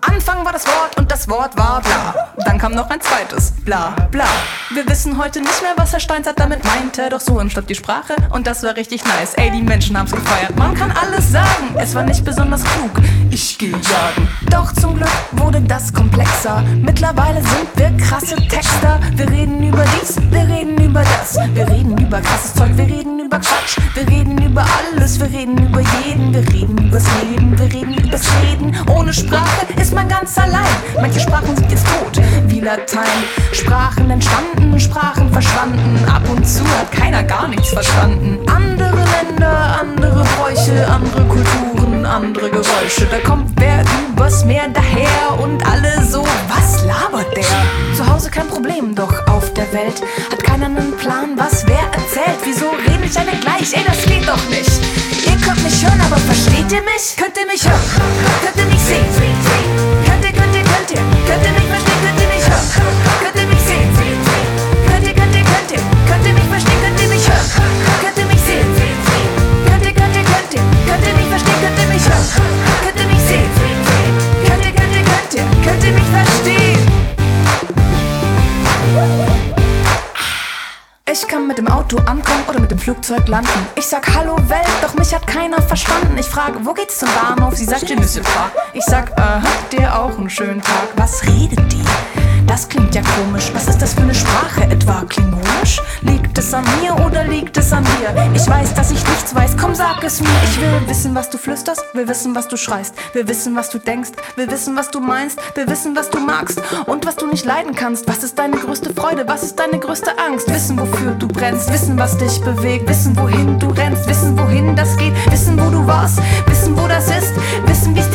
Anfang war das Wort und das Wort war bla. Dann kam noch ein zweites, bla bla. Wir wissen heute nicht mehr, was Herr Steinzeit damit meinte. Doch so entstand die Sprache und das war richtig nice. Ey, die Menschen haben's gefeiert. Man kann alles sagen, es war nicht besonders klug. Ich geh jagen. Doch zum Glück wurde das komplexer. Mittlerweile sind wir krasse Texter. Wir reden über dies, wir reden über das. Wir reden über krasses Zeug, wir reden über Quatsch. Wir reden über alles, wir reden über jeden. Wir reden übers Leben, wir reden übers Reden. Ohne Sprache ist man ganz allein. Manche Sprachen sind jetzt tot, wie Latein. Sprachen entstanden, Sprachen verschwanden. Ab und zu hat keiner gar nichts verstanden. Andere Länder, andere Bräuche, andere Kulturen, andere Geräusche. Da kommt wer übers Meer daher und alle so, was labert der? Zu Hause kein Problem, doch auf der Welt hat keiner einen Plan, was wer erzählt. Wieso reden nicht alle gleich? Ey, das geht doch nicht. Ihr könnt mich hören, aber versteht ihr mich? Könnt ihr Ich kann mit dem Auto ankommen oder mit dem Flugzeug landen. Ich sag Hallo Welt, doch mich hat keiner verstanden. Ich frage, wo geht's zum Bahnhof? Sie sagt, je ne. Ich sag, äh, habt ihr auch einen schönen Tag? Was redet die? Das klingt ja komisch. Was ist das für eine Sprache? Etwa klingonisch? Liegt es an mir oder liegt es an dir? Ich weiß, dass ich nichts weiß. Komm, sag es mir. Ich will wissen, was du flüsterst. Will wissen, was du schreist. Will wissen, was du denkst. Will wissen, was du meinst. Will wissen, was du magst. Und was du nicht leiden kannst. Was ist deine größte Freude? Was ist deine größte Angst? Wissen, wofür du brennst. Wissen, was dich bewegt. Wissen, wohin du rennst. Wissen, wohin das geht. Wissen, wo du warst. Wissen, wo das ist. Wissen, wie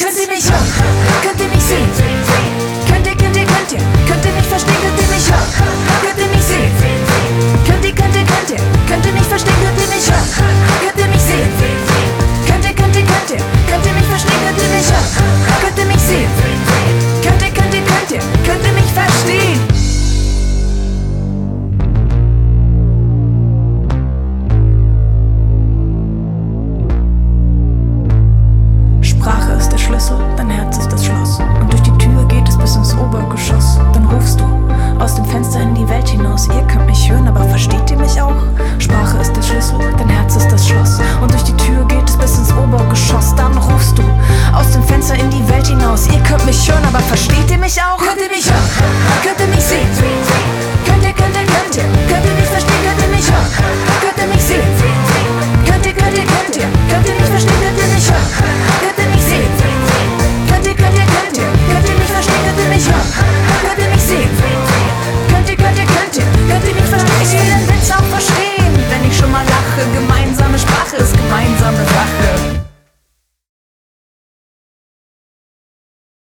Könnt ihr mich hören? Könnt ihr mich sehen? Könnt ihr, könnt ihr, könnt ihr? Könnt ihr mich verstehen? Könnt ihr mich hören? Könnt ihr aus dem Fenster in die Welt hinaus. Ihr könnt mich hören, aber versteht ihr mich auch? Könnt ihr mich hören? Könnt ihr mich sehen? Könnt ihr, könnt ihr, könnt ihr? Könnt ihr mich verstehen? Könnt ihr mich hören? Könnt ihr mich sehen? Könnt ihr, könnt ihr, könnt ihr? Könnt ihr mich verstehen? Könnt ihr mich hören? Könnt ihr mich sehen? Könnt ihr, könnt ihr, könnt ihr? Könnt ihr mich verstehen? Könnt ihr mich hören? Könnt ihr mich sehen? Könnt ihr, könnt ihr, könnt ihr? Könnt ihr mich verstehen? Ich will den Witz auch verstehen, wenn ich schon mal lache. Gemeinsame Sprache ist gemeinsame